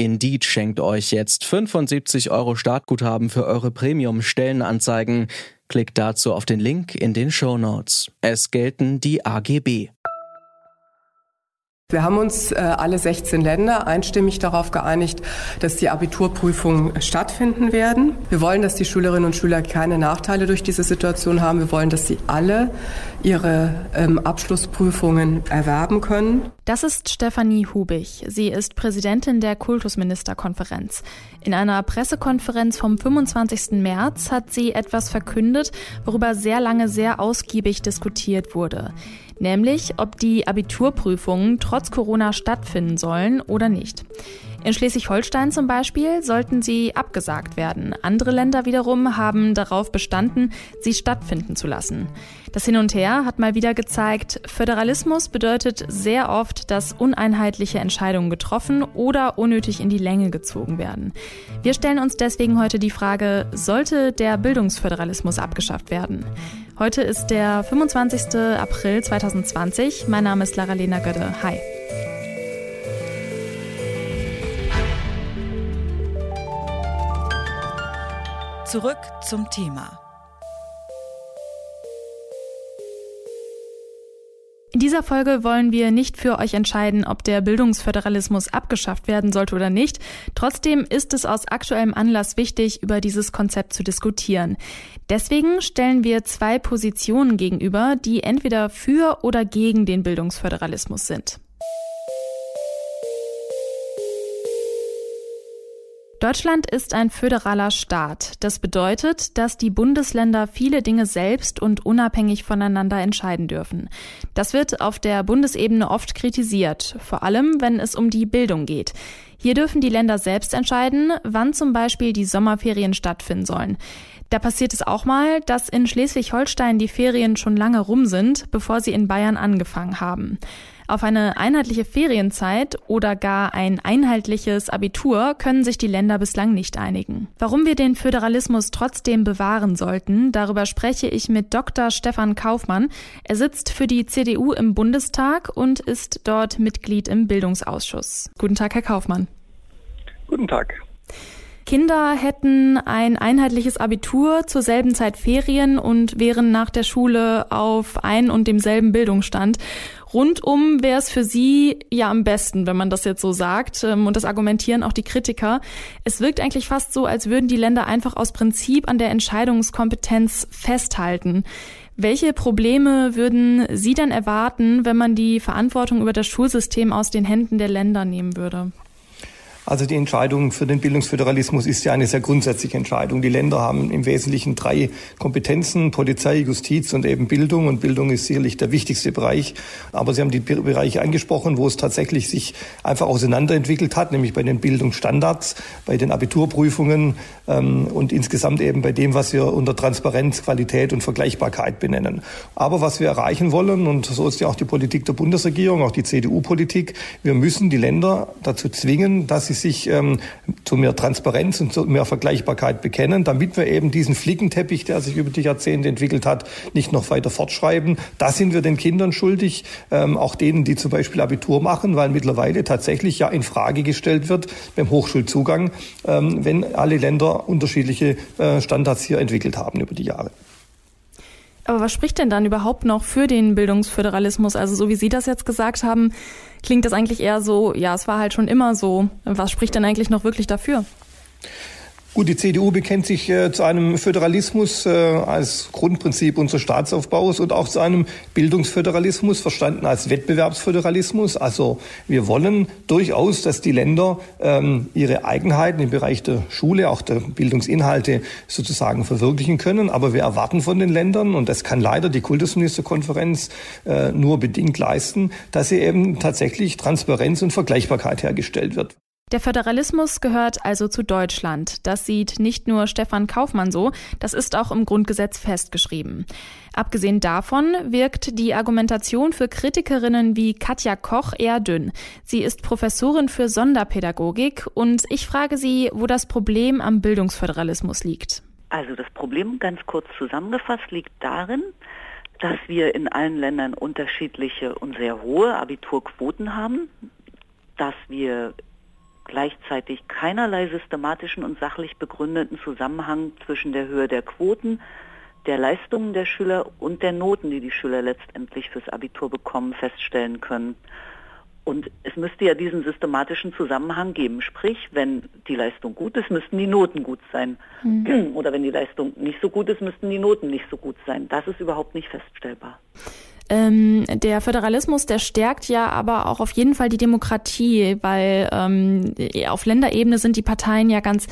Indeed schenkt euch jetzt 75 Euro Startguthaben für eure Premium-Stellenanzeigen. Klickt dazu auf den Link in den Show Notes. Es gelten die AGB. Wir haben uns äh, alle 16 Länder einstimmig darauf geeinigt, dass die Abiturprüfungen stattfinden werden. Wir wollen, dass die Schülerinnen und Schüler keine Nachteile durch diese Situation haben. Wir wollen, dass sie alle ihre ähm, Abschlussprüfungen erwerben können. Das ist Stefanie Hubig. Sie ist Präsidentin der Kultusministerkonferenz. In einer Pressekonferenz vom 25. März hat sie etwas verkündet, worüber sehr lange sehr ausgiebig diskutiert wurde nämlich ob die Abiturprüfungen trotz Corona stattfinden sollen oder nicht. In Schleswig-Holstein zum Beispiel sollten sie abgesagt werden. Andere Länder wiederum haben darauf bestanden, sie stattfinden zu lassen. Das Hin und Her hat mal wieder gezeigt, Föderalismus bedeutet sehr oft, dass uneinheitliche Entscheidungen getroffen oder unnötig in die Länge gezogen werden. Wir stellen uns deswegen heute die Frage, sollte der Bildungsföderalismus abgeschafft werden? Heute ist der 25. April 2020. Mein Name ist Lara-Lena Götte. Hi. Zurück zum Thema. In dieser Folge wollen wir nicht für euch entscheiden, ob der Bildungsföderalismus abgeschafft werden sollte oder nicht. Trotzdem ist es aus aktuellem Anlass wichtig, über dieses Konzept zu diskutieren. Deswegen stellen wir zwei Positionen gegenüber, die entweder für oder gegen den Bildungsföderalismus sind. Deutschland ist ein föderaler Staat. Das bedeutet, dass die Bundesländer viele Dinge selbst und unabhängig voneinander entscheiden dürfen. Das wird auf der Bundesebene oft kritisiert, vor allem wenn es um die Bildung geht. Hier dürfen die Länder selbst entscheiden, wann zum Beispiel die Sommerferien stattfinden sollen. Da passiert es auch mal, dass in Schleswig-Holstein die Ferien schon lange rum sind, bevor sie in Bayern angefangen haben. Auf eine einheitliche Ferienzeit oder gar ein einheitliches Abitur können sich die Länder bislang nicht einigen. Warum wir den Föderalismus trotzdem bewahren sollten, darüber spreche ich mit Dr. Stefan Kaufmann. Er sitzt für die CDU im Bundestag und ist dort Mitglied im Bildungsausschuss. Guten Tag, Herr Kaufmann. Guten Tag. Kinder hätten ein einheitliches Abitur, zur selben Zeit Ferien und wären nach der Schule auf ein und demselben Bildungsstand. Rundum wäre es für sie ja am besten, wenn man das jetzt so sagt. Ähm, und das argumentieren auch die Kritiker. Es wirkt eigentlich fast so, als würden die Länder einfach aus Prinzip an der Entscheidungskompetenz festhalten. Welche Probleme würden Sie dann erwarten, wenn man die Verantwortung über das Schulsystem aus den Händen der Länder nehmen würde? Also die Entscheidung für den Bildungsföderalismus ist ja eine sehr grundsätzliche Entscheidung. Die Länder haben im Wesentlichen drei Kompetenzen, Polizei, Justiz und eben Bildung. Und Bildung ist sicherlich der wichtigste Bereich. Aber Sie haben die Bereiche angesprochen, wo es tatsächlich sich einfach auseinanderentwickelt hat, nämlich bei den Bildungsstandards, bei den Abiturprüfungen ähm, und insgesamt eben bei dem, was wir unter Transparenz, Qualität und Vergleichbarkeit benennen. Aber was wir erreichen wollen, und so ist ja auch die Politik der Bundesregierung, auch die CDU-Politik, wir müssen die Länder dazu zwingen, dass sie sich ähm, zu mehr Transparenz und zu mehr Vergleichbarkeit bekennen, damit wir eben diesen Flickenteppich, der sich über die Jahrzehnte entwickelt hat, nicht noch weiter fortschreiben. Da sind wir den Kindern schuldig, ähm, auch denen, die zum Beispiel Abitur machen, weil mittlerweile tatsächlich ja in Frage gestellt wird beim Hochschulzugang, ähm, wenn alle Länder unterschiedliche äh, Standards hier entwickelt haben über die Jahre. Aber was spricht denn dann überhaupt noch für den Bildungsföderalismus? Also so wie Sie das jetzt gesagt haben, klingt das eigentlich eher so, ja, es war halt schon immer so. Was spricht denn eigentlich noch wirklich dafür? Gut, die CDU bekennt sich äh, zu einem Föderalismus äh, als Grundprinzip unseres Staatsaufbaus und auch zu einem Bildungsföderalismus, verstanden als Wettbewerbsföderalismus. Also wir wollen durchaus, dass die Länder ähm, ihre Eigenheiten im Bereich der Schule, auch der Bildungsinhalte sozusagen verwirklichen können. Aber wir erwarten von den Ländern, und das kann leider die Kultusministerkonferenz äh, nur bedingt leisten, dass sie eben tatsächlich Transparenz und Vergleichbarkeit hergestellt wird. Der Föderalismus gehört also zu Deutschland. Das sieht nicht nur Stefan Kaufmann so, das ist auch im Grundgesetz festgeschrieben. Abgesehen davon wirkt die Argumentation für Kritikerinnen wie Katja Koch eher dünn. Sie ist Professorin für Sonderpädagogik und ich frage sie, wo das Problem am Bildungsföderalismus liegt. Also das Problem, ganz kurz zusammengefasst, liegt darin, dass wir in allen Ländern unterschiedliche und sehr hohe Abiturquoten haben, dass wir gleichzeitig keinerlei systematischen und sachlich begründeten Zusammenhang zwischen der Höhe der Quoten, der Leistungen der Schüler und der Noten, die die Schüler letztendlich fürs Abitur bekommen, feststellen können. Und es müsste ja diesen systematischen Zusammenhang geben. Sprich, wenn die Leistung gut ist, müssten die Noten gut sein. Mhm. Oder wenn die Leistung nicht so gut ist, müssten die Noten nicht so gut sein. Das ist überhaupt nicht feststellbar. Ähm, der Föderalismus, der stärkt ja aber auch auf jeden Fall die Demokratie, weil ähm, auf Länderebene sind die Parteien ja ganz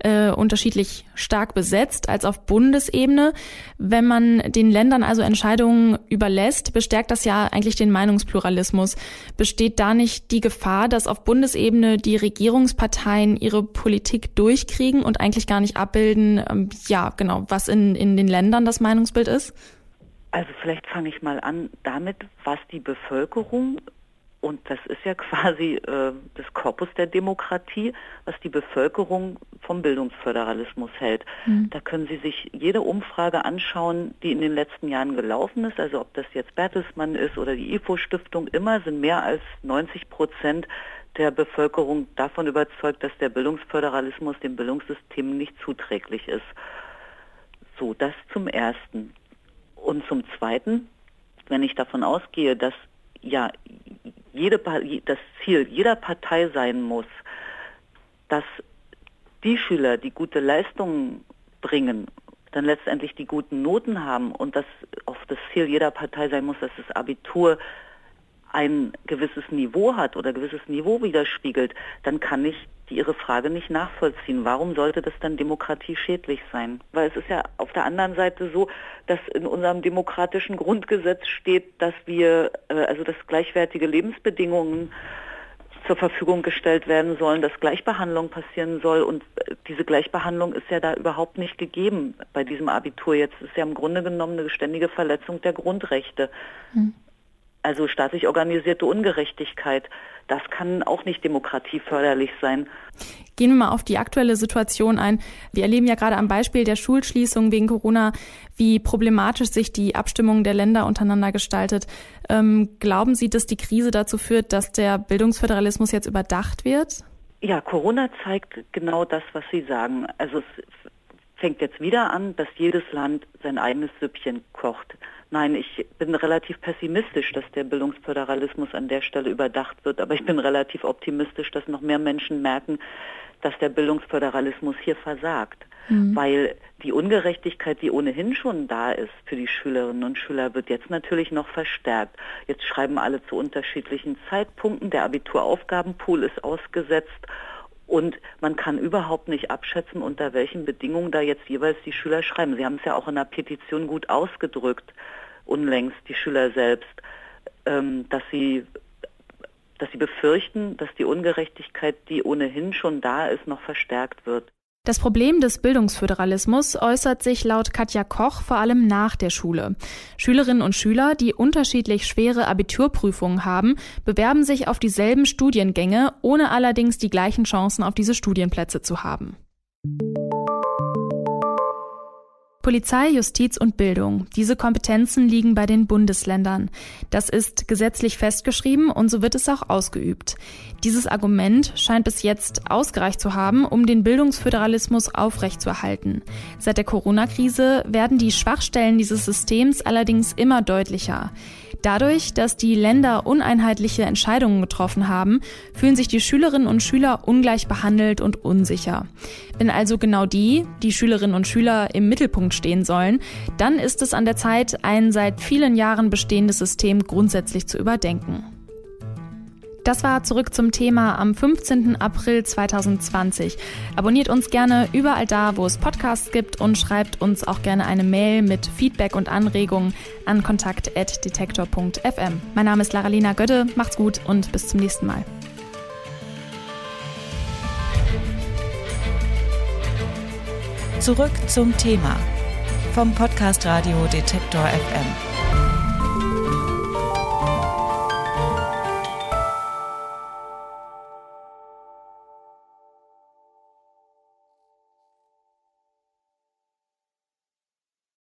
äh, unterschiedlich stark besetzt als auf Bundesebene. Wenn man den Ländern also Entscheidungen überlässt, bestärkt das ja eigentlich den Meinungspluralismus. Besteht da nicht die Gefahr, dass auf Bundesebene die Regierungsparteien ihre Politik durchkriegen und eigentlich gar nicht abbilden, ähm, ja, genau, was in, in den Ländern das Meinungsbild ist? Also vielleicht fange ich mal an damit, was die Bevölkerung, und das ist ja quasi äh, das Korpus der Demokratie, was die Bevölkerung vom Bildungsföderalismus hält. Mhm. Da können Sie sich jede Umfrage anschauen, die in den letzten Jahren gelaufen ist, also ob das jetzt Bertelsmann ist oder die IFO-Stiftung, immer sind mehr als 90 Prozent der Bevölkerung davon überzeugt, dass der Bildungsföderalismus dem Bildungssystem nicht zuträglich ist. So, das zum Ersten. Und zum Zweiten, wenn ich davon ausgehe, dass ja jede, das Ziel jeder Partei sein muss, dass die Schüler, die gute Leistungen bringen, dann letztendlich die guten Noten haben und dass auf das Ziel jeder Partei sein muss, dass das Abitur ein gewisses Niveau hat oder gewisses Niveau widerspiegelt, dann kann ich Ihre Frage nicht nachvollziehen. Warum sollte das dann demokratieschädlich sein? Weil es ist ja auf der anderen Seite so, dass in unserem demokratischen Grundgesetz steht, dass wir, äh, also dass gleichwertige Lebensbedingungen zur Verfügung gestellt werden sollen, dass Gleichbehandlung passieren soll. Und äh, diese Gleichbehandlung ist ja da überhaupt nicht gegeben bei diesem Abitur. Jetzt ist ja im Grunde genommen eine ständige Verletzung der Grundrechte. Hm. Also staatlich organisierte Ungerechtigkeit, das kann auch nicht demokratieförderlich sein. Gehen wir mal auf die aktuelle Situation ein. Wir erleben ja gerade am Beispiel der Schulschließung wegen Corona, wie problematisch sich die Abstimmung der Länder untereinander gestaltet. Ähm, glauben Sie, dass die Krise dazu führt, dass der Bildungsföderalismus jetzt überdacht wird? Ja, Corona zeigt genau das, was Sie sagen. Also es fängt jetzt wieder an, dass jedes Land sein eigenes Süppchen kocht. Nein, ich bin relativ pessimistisch, dass der Bildungsföderalismus an der Stelle überdacht wird, aber ich bin relativ optimistisch, dass noch mehr Menschen merken, dass der Bildungsföderalismus hier versagt. Mhm. Weil die Ungerechtigkeit, die ohnehin schon da ist für die Schülerinnen und Schüler, wird jetzt natürlich noch verstärkt. Jetzt schreiben alle zu unterschiedlichen Zeitpunkten, der Abituraufgabenpool ist ausgesetzt und man kann überhaupt nicht abschätzen, unter welchen Bedingungen da jetzt jeweils die Schüler schreiben. Sie haben es ja auch in der Petition gut ausgedrückt unlängst die Schüler selbst, ähm, dass sie dass sie befürchten, dass die Ungerechtigkeit, die ohnehin schon da ist, noch verstärkt wird. Das Problem des Bildungsföderalismus äußert sich laut Katja Koch vor allem nach der Schule. Schülerinnen und Schüler, die unterschiedlich schwere Abiturprüfungen haben, bewerben sich auf dieselben Studiengänge, ohne allerdings die gleichen Chancen auf diese Studienplätze zu haben. Polizei, Justiz und Bildung. Diese Kompetenzen liegen bei den Bundesländern. Das ist gesetzlich festgeschrieben und so wird es auch ausgeübt. Dieses Argument scheint bis jetzt ausgereicht zu haben, um den Bildungsföderalismus aufrechtzuerhalten. Seit der Corona-Krise werden die Schwachstellen dieses Systems allerdings immer deutlicher. Dadurch, dass die Länder uneinheitliche Entscheidungen getroffen haben, fühlen sich die Schülerinnen und Schüler ungleich behandelt und unsicher. Wenn also genau die, die Schülerinnen und Schüler im Mittelpunkt stehen sollen, dann ist es an der Zeit, ein seit vielen Jahren bestehendes System grundsätzlich zu überdenken. Das war zurück zum Thema am 15. April 2020. Abonniert uns gerne überall da, wo es Podcasts gibt und schreibt uns auch gerne eine Mail mit Feedback und Anregungen an kontakt.detektor.fm. Mein Name ist Laralina Götte, macht's gut und bis zum nächsten Mal. Zurück zum Thema vom Podcast Radio Detektor FM.